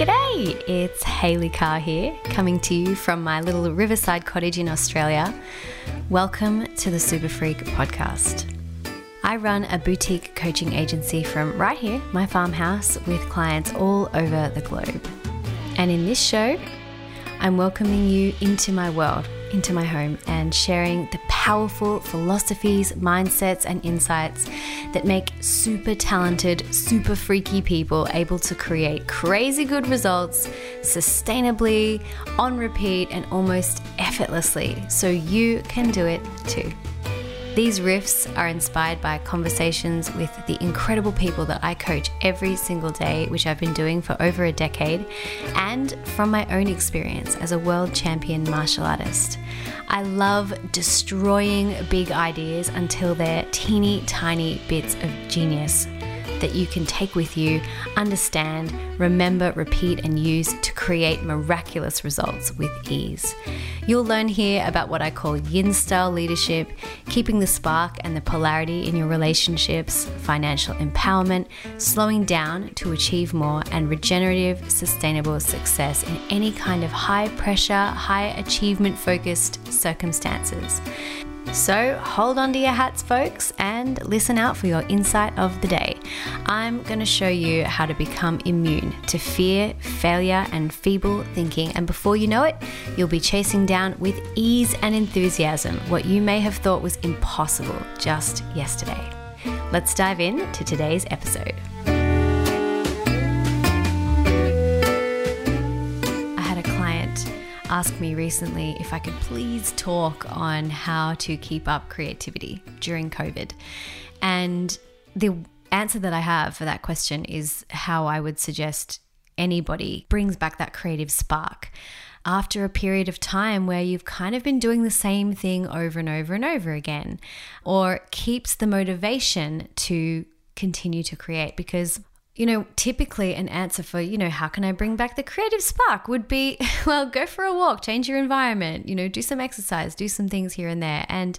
G'day, it's Hayley Carr here, coming to you from my little riverside cottage in Australia. Welcome to the Super Freak podcast. I run a boutique coaching agency from right here, my farmhouse, with clients all over the globe. And in this show, I'm welcoming you into my world, into my home, and sharing the powerful philosophies, mindsets, and insights that make super talented, super freaky people able to create crazy good results sustainably, on repeat, and almost effortlessly so you can do it too. These riffs are inspired by conversations with the incredible people that I coach every single day, which I've been doing for over a decade, and from my own experience as a world champion martial artist. I love destroying big ideas until they're teeny tiny bits of genius that you can take with you, understand, remember, repeat, and use to create miraculous results with ease. You'll learn here about what I call yin style leadership, keeping the spark and the polarity in your relationships, financial empowerment, slowing down to achieve more, and regenerative, sustainable success in any kind of high pressure, high achievement focused circumstances. So hold on to your hats, folks, and listen out for your insight of the day. I'm going to show you how to become immune to fear, failure, and feeble thinking. And before you know it, you'll be chasing down with ease and enthusiasm what you may have thought was impossible just yesterday. Let's dive in to today's episode. Asked me recently if I could please talk on how to keep up creativity during COVID. And the answer that I have for that question is how I would suggest anybody brings back that creative spark after a period of time where you've kind of been doing the same thing over and over and over again, or keeps the motivation to continue to create because you know, typically an answer for, you know, how can I bring back the creative spark would be, well, go for a walk, change your environment, you know, do some exercise, do some things here and there. And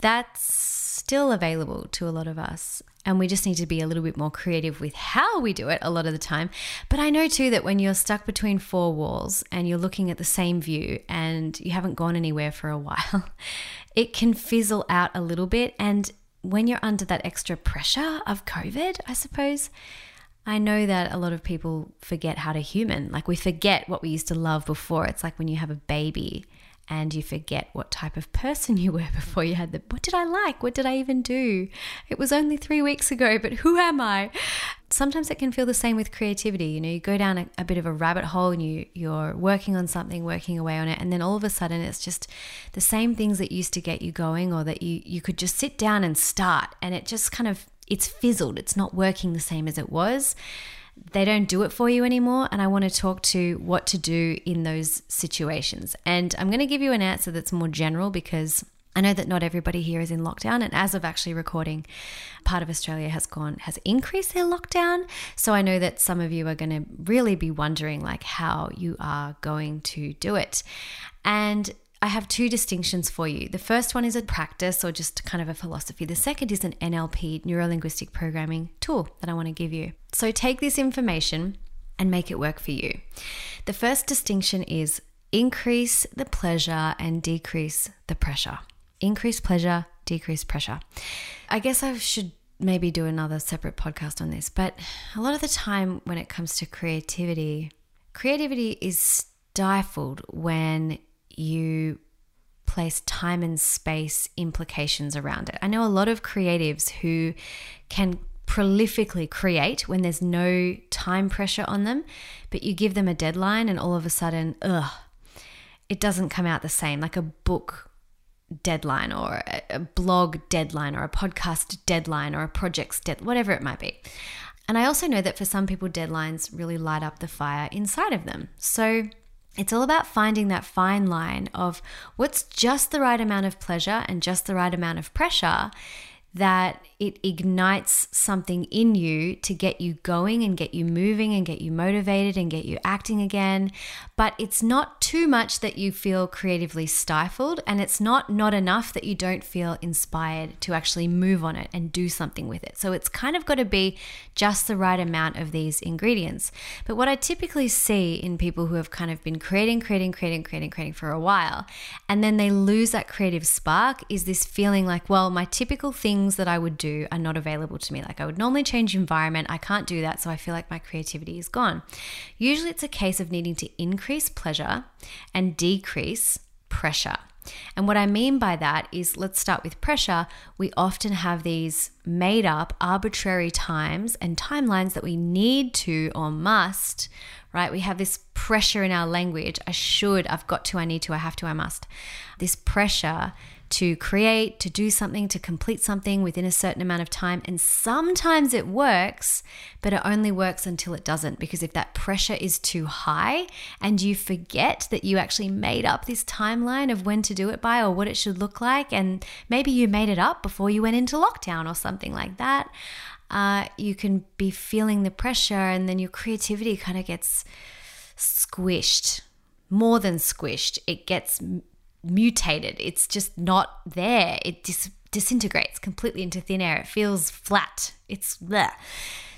that's still available to a lot of us. And we just need to be a little bit more creative with how we do it a lot of the time. But I know too that when you're stuck between four walls and you're looking at the same view and you haven't gone anywhere for a while, it can fizzle out a little bit. And when you're under that extra pressure of COVID, I suppose, I know that a lot of people forget how to human. Like we forget what we used to love before. It's like when you have a baby and you forget what type of person you were before you had the what did I like? What did I even do? It was only three weeks ago, but who am I? Sometimes it can feel the same with creativity. You know, you go down a, a bit of a rabbit hole and you you're working on something, working away on it, and then all of a sudden it's just the same things that used to get you going or that you you could just sit down and start and it just kind of it's fizzled. It's not working the same as it was. They don't do it for you anymore. And I want to talk to what to do in those situations. And I'm going to give you an answer that's more general because I know that not everybody here is in lockdown, and as of actually recording, part of Australia has gone has increased their lockdown. So I know that some of you are going to really be wondering like how you are going to do it. And I have two distinctions for you. The first one is a practice or just kind of a philosophy. The second is an NLP, neuro linguistic programming tool that I want to give you. So take this information and make it work for you. The first distinction is increase the pleasure and decrease the pressure. Increase pleasure, decrease pressure. I guess I should maybe do another separate podcast on this, but a lot of the time when it comes to creativity, creativity is stifled when you place time and space implications around it. I know a lot of creatives who can prolifically create when there's no time pressure on them, but you give them a deadline and all of a sudden, ugh, it doesn't come out the same. Like a book deadline or a blog deadline or a podcast deadline or a project's deadline, whatever it might be. And I also know that for some people, deadlines really light up the fire inside of them. So it's all about finding that fine line of what's just the right amount of pleasure and just the right amount of pressure that it ignites something in you to get you going and get you moving and get you motivated and get you acting again. But it's not too much that you feel creatively stifled, and it's not not enough that you don't feel inspired to actually move on it and do something with it. So it's kind of got to be just the right amount of these ingredients. But what I typically see in people who have kind of been creating, creating, creating, creating, creating for a while, and then they lose that creative spark is this feeling like, well, my typical things that I would do are not available to me. Like I would normally change environment, I can't do that, so I feel like my creativity is gone. Usually it's a case of needing to increase pleasure and decrease pressure. And what I mean by that is let's start with pressure. We often have these made up arbitrary times and timelines that we need to or must, right? We have this pressure in our language. I should, I've got to, I need to, I have to, I must. This pressure to create, to do something, to complete something within a certain amount of time. And sometimes it works, but it only works until it doesn't. Because if that pressure is too high and you forget that you actually made up this timeline of when to do it by or what it should look like, and maybe you made it up before you went into lockdown or something like that, uh, you can be feeling the pressure and then your creativity kind of gets squished. More than squished, it gets mutated. It's just not there. It dis- disintegrates completely into thin air. It feels flat. It's there.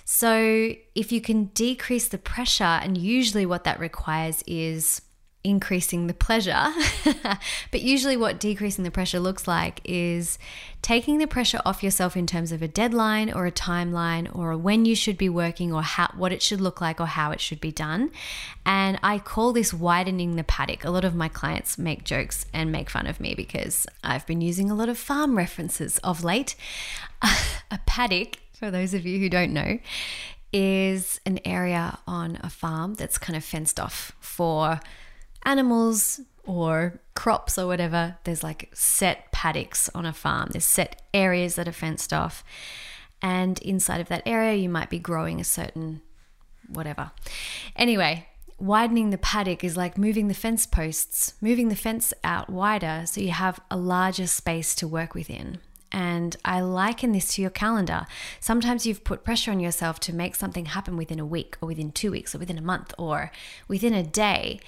So, if you can decrease the pressure, and usually what that requires is increasing the pleasure. but usually, what decreasing the pressure looks like is taking the pressure off yourself in terms of a deadline or a timeline or when you should be working or how, what it should look like or how it should be done. And I call this widening the paddock. A lot of my clients make jokes and make fun of me because I've been using a lot of farm references of late. a paddock, for those of you who don't know, is an area on a farm that's kind of fenced off for animals or crops or whatever, there's like set paddocks on a farm. There's set areas that are fenced off. And inside of that area, you might be growing a certain whatever. Anyway, widening the paddock is like moving the fence posts, moving the fence out wider so you have a larger space to work within. And I liken this to your calendar. Sometimes you've put pressure on yourself to make something happen within a week or within two weeks or within a month or within a day.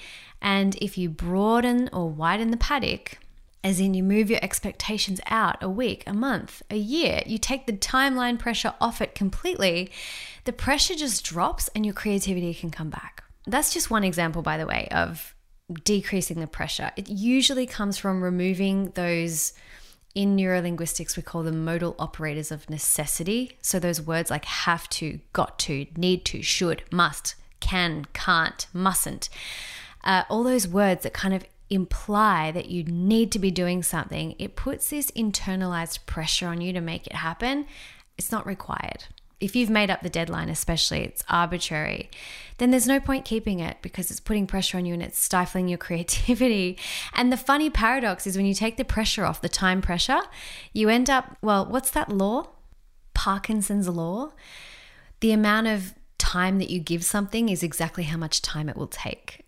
And if you broaden or widen the paddock, as in you move your expectations out a week, a month, a year, you take the timeline pressure off it completely, the pressure just drops and your creativity can come back. That's just one example, by the way, of decreasing the pressure. It usually comes from removing those. In neurolinguistics, we call them modal operators of necessity. So, those words like have to, got to, need to, should, must, can, can't, mustn't uh, all those words that kind of imply that you need to be doing something, it puts this internalized pressure on you to make it happen. It's not required. If you've made up the deadline, especially, it's arbitrary, then there's no point keeping it because it's putting pressure on you and it's stifling your creativity. And the funny paradox is when you take the pressure off, the time pressure, you end up, well, what's that law? Parkinson's law. The amount of time that you give something is exactly how much time it will take.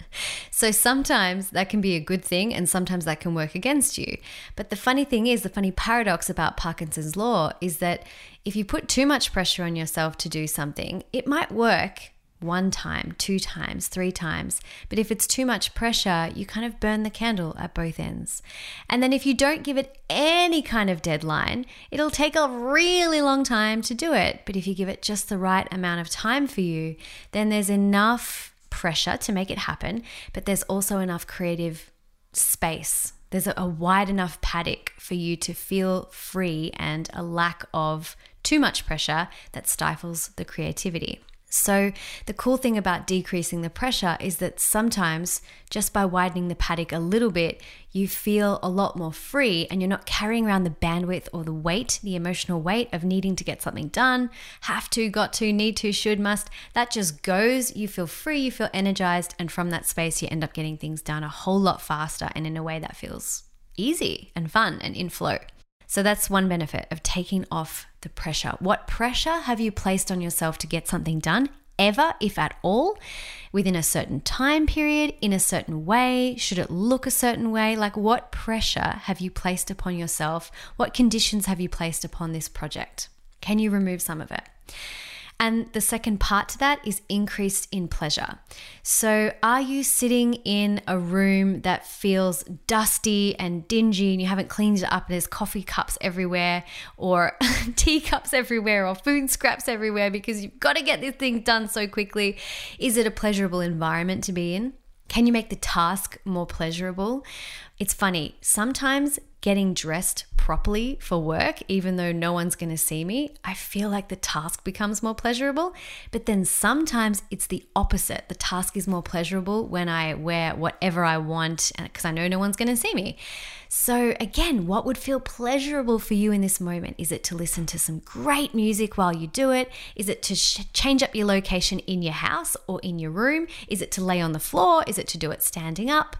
so sometimes that can be a good thing and sometimes that can work against you. But the funny thing is, the funny paradox about Parkinson's law is that if you put too much pressure on yourself to do something, it might work one time, two times, three times. But if it's too much pressure, you kind of burn the candle at both ends. And then if you don't give it any kind of deadline, it'll take a really long time to do it. But if you give it just the right amount of time for you, then there's enough pressure to make it happen, but there's also enough creative space. There's a, wide enough paddock for you to feel free and a lack of too much pressure that stifles the creativity. So, the cool thing about decreasing the pressure is that sometimes just by widening the paddock a little bit, you feel a lot more free and you're not carrying around the bandwidth or the weight, the emotional weight of needing to get something done, have to, got to, need to, should, must. That just goes. You feel free, you feel energized, and from that space, you end up getting things done a whole lot faster and in a way that feels easy and fun and in flow. So that's one benefit of taking off the pressure. What pressure have you placed on yourself to get something done ever, if at all, within a certain time period, in a certain way? Should it look a certain way? Like, what pressure have you placed upon yourself? What conditions have you placed upon this project? Can you remove some of it? And the second part to that is increased in pleasure. So, are you sitting in a room that feels dusty and dingy and you haven't cleaned it up and there's coffee cups everywhere or teacups everywhere or food scraps everywhere because you've got to get this thing done so quickly? Is it a pleasurable environment to be in? Can you make the task more pleasurable? It's funny, sometimes getting dressed properly for work, even though no one's going to see me, I feel like the task becomes more pleasurable. But then sometimes it's the opposite. The task is more pleasurable when I wear whatever I want uh, because I know no one's going to see me. So, again, what would feel pleasurable for you in this moment? Is it to listen to some great music while you do it? Is it to sh- change up your location in your house or in your room? Is it to lay on the floor? Is it to do it standing up?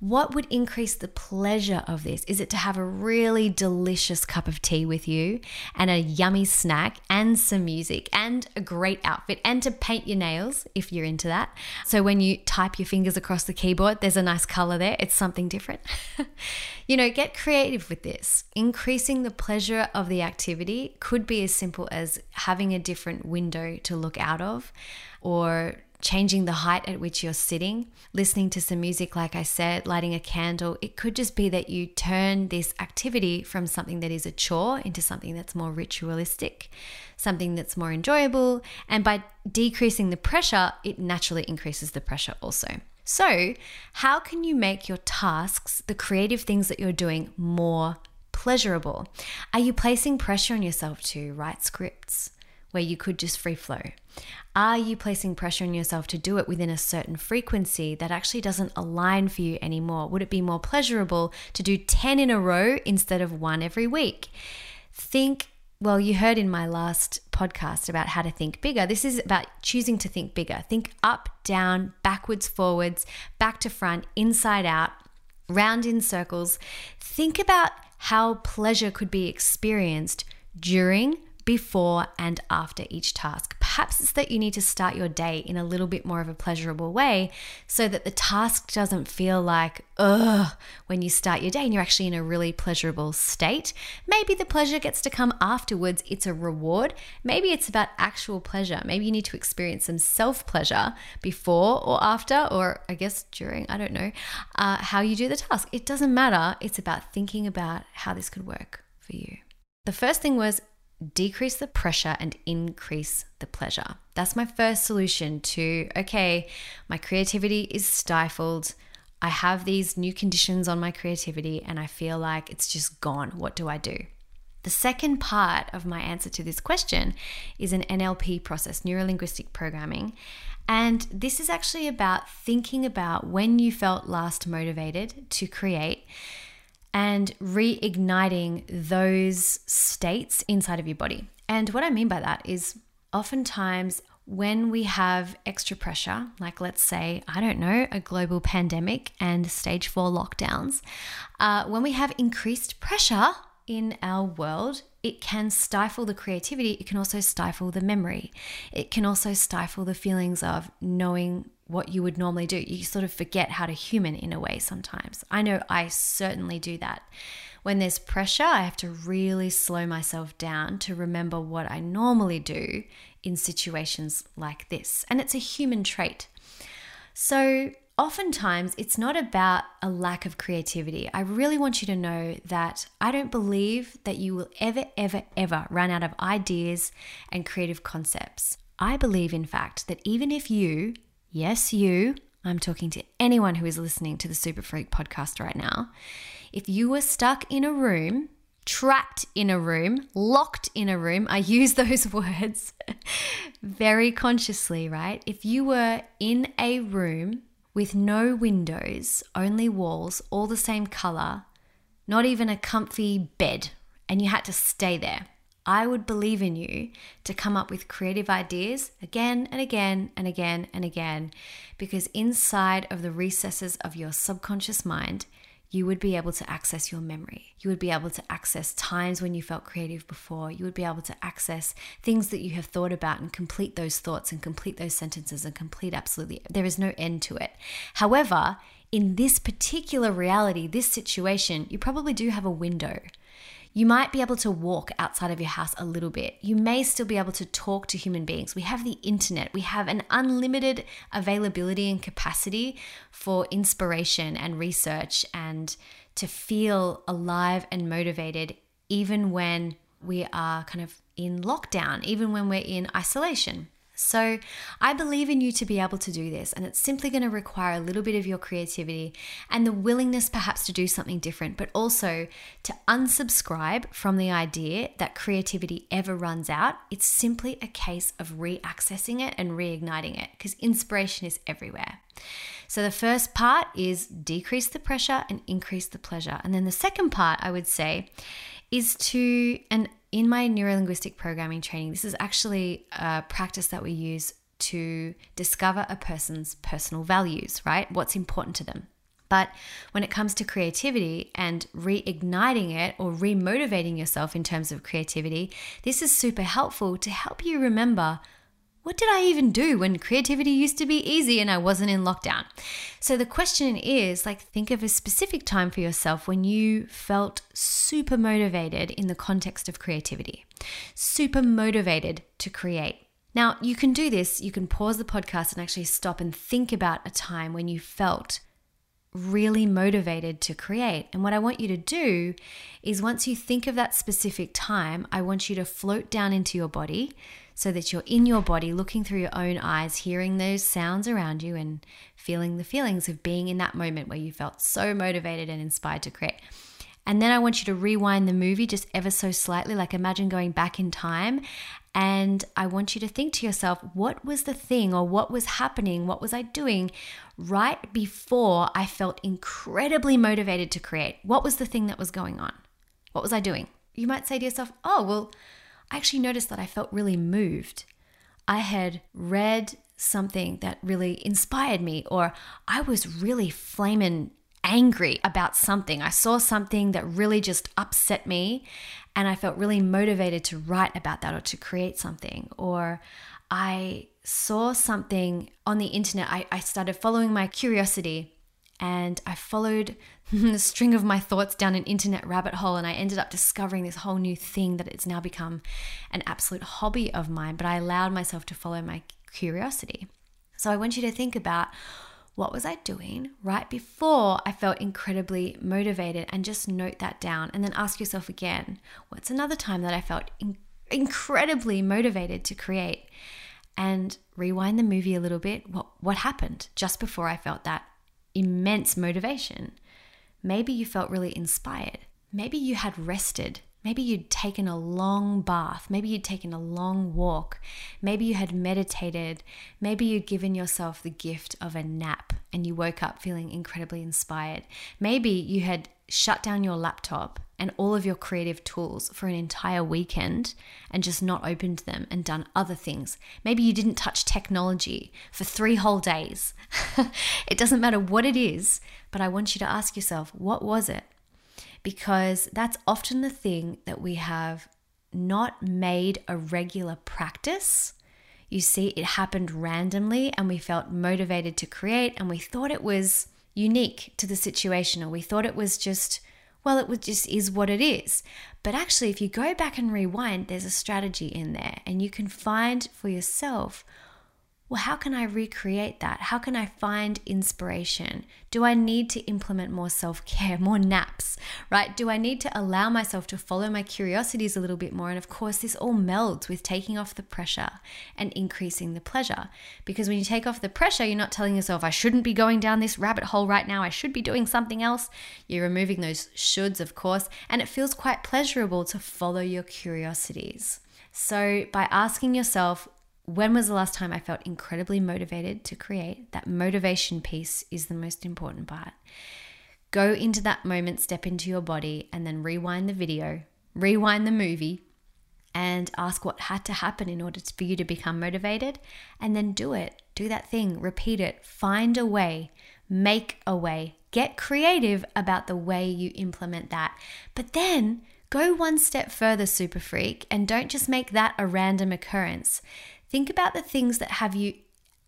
What would increase the pleasure of this? Is it to have a really delicious cup of tea with you and a yummy snack and some music and a great outfit and to paint your nails if you're into that? So when you type your fingers across the keyboard, there's a nice color there. It's something different. you know, get creative with this. Increasing the pleasure of the activity could be as simple as having a different window to look out of or changing the height at which you're sitting, listening to some music, like I said, lighting a candle. It could just be that you turn this activity from something that is a chore into something that's more ritualistic, something that's more enjoyable. And by decreasing the pressure, it naturally increases the pressure also. So, how can you make your tasks, the creative things that you're doing, more pleasurable? Are you placing pressure on yourself to write scripts where you could just free flow? Are you placing pressure on yourself to do it within a certain frequency that actually doesn't align for you anymore? Would it be more pleasurable to do 10 in a row instead of one every week? Think well, you heard in my last podcast about how to think bigger. This is about choosing to think bigger. Think up, down, backwards, forwards, back to front, inside out, round in circles. Think about how pleasure could be experienced during, before and after each task. Perhaps it's that you need to start your day in a little bit more of a pleasurable way so that the task doesn't feel like, ugh, when you start your day and you're actually in a really pleasurable state. Maybe the pleasure gets to come afterwards, it's a reward. Maybe it's about actual pleasure. Maybe you need to experience some self pleasure before or after, or I guess during, I don't know, uh, how you do the task. It doesn't matter. It's about thinking about how this could work for you. The first thing was decrease the pressure and increase the pleasure. That's my first solution to okay, my creativity is stifled. I have these new conditions on my creativity and I feel like it's just gone. What do I do? The second part of my answer to this question is an NLP process, neuro linguistic programming. And this is actually about thinking about when you felt last motivated to create and reigniting those states inside of your body. And what I mean by that is oftentimes when we have extra pressure, like let's say, I don't know, a global pandemic and stage four lockdowns, uh, when we have increased pressure in our world, it can stifle the creativity. It can also stifle the memory. It can also stifle the feelings of knowing what you would normally do. You sort of forget how to human in a way sometimes. I know I certainly do that. When there's pressure, I have to really slow myself down to remember what I normally do in situations like this. And it's a human trait. So, oftentimes it's not about a lack of creativity. I really want you to know that I don't believe that you will ever, ever, ever run out of ideas and creative concepts. I believe, in fact, that even if you yes, you, I'm talking to anyone who is listening to the Super Freak podcast right now. If you were stuck in a room, trapped in a room, locked in a room, I use those words very consciously, right? If you were in a room with no windows, only walls, all the same color, not even a comfy bed, and you had to stay there I would believe in you to come up with creative ideas again and again and again and again, because inside of the recesses of your subconscious mind, you would be able to access your memory. You would be able to access times when you felt creative before. You would be able to access things that you have thought about and complete those thoughts and complete those sentences and complete absolutely. There is no end to it. However, in this particular reality, this situation, you probably do have a window. You might be able to walk outside of your house a little bit. You may still be able to talk to human beings. We have the internet, we have an unlimited availability and capacity for inspiration and research and to feel alive and motivated, even when we are kind of in lockdown, even when we're in isolation. So, I believe in you to be able to do this, and it's simply going to require a little bit of your creativity and the willingness perhaps to do something different, but also to unsubscribe from the idea that creativity ever runs out. It's simply a case of reaccessing it and reigniting it because inspiration is everywhere. So, the first part is decrease the pressure and increase the pleasure. And then the second part, I would say, is to, and in my neurolinguistic programming training, this is actually a practice that we use to discover a person's personal values, right? What's important to them. But when it comes to creativity and reigniting it or remotivating yourself in terms of creativity, this is super helpful to help you remember what did I even do when creativity used to be easy and I wasn't in lockdown? So the question is like, think of a specific time for yourself when you felt super motivated in the context of creativity, super motivated to create. Now, you can do this. You can pause the podcast and actually stop and think about a time when you felt really motivated to create. And what I want you to do is once you think of that specific time, I want you to float down into your body so that you're in your body, looking through your own eyes, hearing those sounds around you, and feeling the feelings of being in that moment where you felt so motivated and inspired to create. And then I want you to rewind the movie just ever so slightly, like imagine going back in time. And I want you to think to yourself, what was the thing or what was happening? What was I doing right before I felt incredibly motivated to create? What was the thing that was going on? What was I doing? You might say to yourself, oh, well, I actually noticed that I felt really moved. I had read something that really inspired me, or I was really flaming angry about something. I saw something that really just upset me, and I felt really motivated to write about that or to create something. Or I saw something on the internet. I, I started following my curiosity and I followed the string of my thoughts down an internet rabbit hole and I ended up discovering this whole new thing that it's now become an absolute hobby of mine, but I allowed myself to follow my curiosity. So I want you to think about what was I doing right before I felt incredibly motivated and just note that down and then ask yourself again, what's another time that I felt in- incredibly motivated to create? And rewind the movie a little bit. What what happened just before I felt that immense motivation. Maybe you felt really inspired. Maybe you had rested. Maybe you'd taken a long bath. Maybe you'd taken a long walk. Maybe you had meditated. Maybe you'd given yourself the gift of a nap and you woke up feeling incredibly inspired. Maybe you had shut down your laptop and all of your creative tools for an entire weekend and just not opened them and done other things. Maybe you didn't touch technology for three whole days. it doesn't matter what it is, but I want you to ask yourself, what was it? Because that's often the thing that we have not made a regular practice. You see, it happened randomly and we felt motivated to create and we thought it was unique to the situation or we thought it was just well it was just is what it is. But actually if you go back and rewind there's a strategy in there and you can find for yourself well, how can I recreate that? How can I find inspiration? Do I need to implement more self care, more naps, right? Do I need to allow myself to follow my curiosities a little bit more? And of course, this all melds with taking off the pressure and increasing the pleasure. Because when you take off the pressure, you're not telling yourself, I shouldn't be going down this rabbit hole right now. I should be doing something else. You're removing those shoulds, of course, and it feels quite pleasurable to follow your curiosities. So, by asking yourself, when was the last time I felt incredibly motivated to create? That motivation piece is the most important part. Go into that moment, step into your body, and then rewind the video, rewind the movie, and ask what had to happen in order for you to become motivated. And then do it. Do that thing, repeat it, find a way, make a way, Get creative about the way you implement that. But then go one step further, super freak, and don't just make that a random occurrence. Think about the things that have you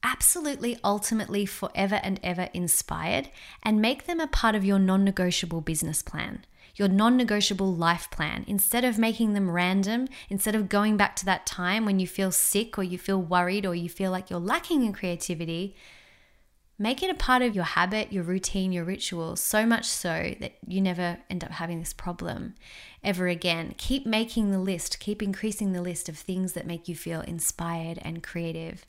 absolutely, ultimately, forever and ever inspired and make them a part of your non negotiable business plan, your non negotiable life plan. Instead of making them random, instead of going back to that time when you feel sick or you feel worried or you feel like you're lacking in creativity, Make it a part of your habit, your routine, your ritual, so much so that you never end up having this problem ever again. Keep making the list, keep increasing the list of things that make you feel inspired and creative.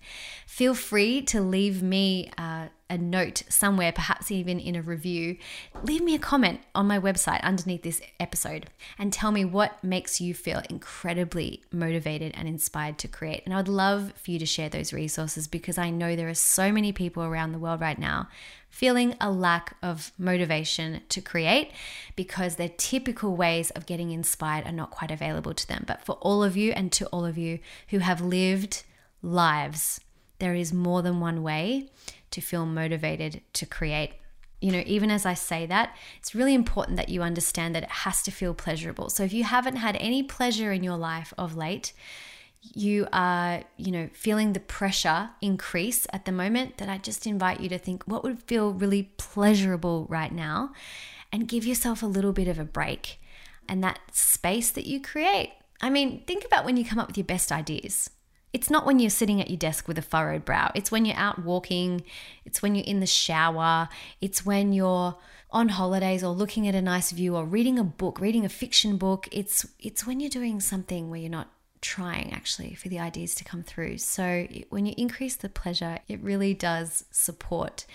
Feel free to leave me uh, a note somewhere, perhaps even in a review, leave me a comment on my website underneath this episode and tell me what makes you feel incredibly motivated and inspired to create. And I would love for you to share those resources because I know there are so many people around the world right now feeling a lack of motivation to create because their typical ways of getting inspired are not quite available to them. But for all of you and to all of you who have lived lives, there is more than one way to feel motivated to create. You know, even as I say that, it's really important that you understand that it has to feel pleasurable. So if you haven't had any pleasure in your life of late, you are, you know, feeling the pressure increase at the moment, then I just invite you to think what would feel really pleasurable right now and give yourself a little bit of a break and that space that you create. I mean, think about when you come up with your best ideas. It's not when you're sitting at your desk with a furrowed brow. It's when you're out walking. It's when you're in the shower. It's when you're on holidays or looking at a nice view or reading a book, reading a fiction book. It's it's when you're doing something where you're not trying actually for the ideas to come through. So when you increase the pleasure, it really does support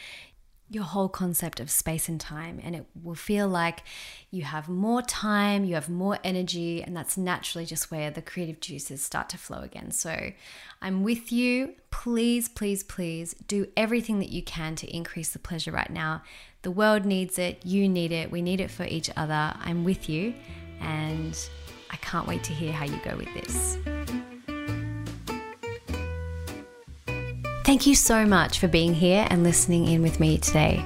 your whole concept of space and time and it will feel like you have more time you have more energy and that's naturally just where the creative juices start to flow again. So i'm with you. Please please please do everything that you can to increase the pleasure right now. The world needs it. You need it. We need it for each other. I'm with you and i can't wait to hear how you go with this Thank you so much for being here and listening in with me today.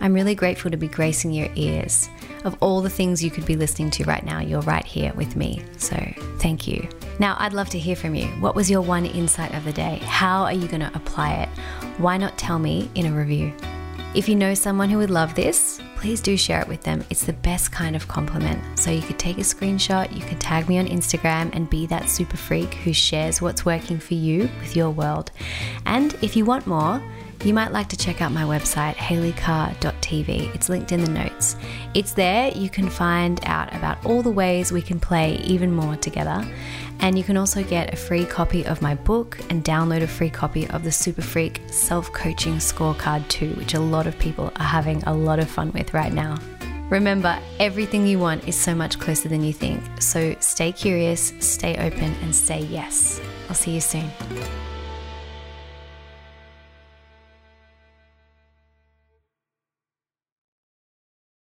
I'm really grateful to be gracing your ears. Of all the things you could be listening to right now, you're right here with me. So thank you. Now, I'd love to hear from you. What was your one insight of the day? How are you going to apply it? Why not tell me in a review? If you know someone who would love this, please do share it with them. It's the best kind of compliment. So you could take a screenshot, you could tag me on Instagram and be that super freak who shares what's working for you with your world. And if you want more, you might like to check out my website, hayleycarr.tv. It's linked in the notes. It's there you can find out about all the ways we can play even more together. And you can also get a free copy of my book and download a free copy of the Super Freak Self Coaching Scorecard 2, which a lot of people are having a lot of fun with right now. Remember, everything you want is so much closer than you think. So stay curious, stay open, and say yes. I'll see you soon.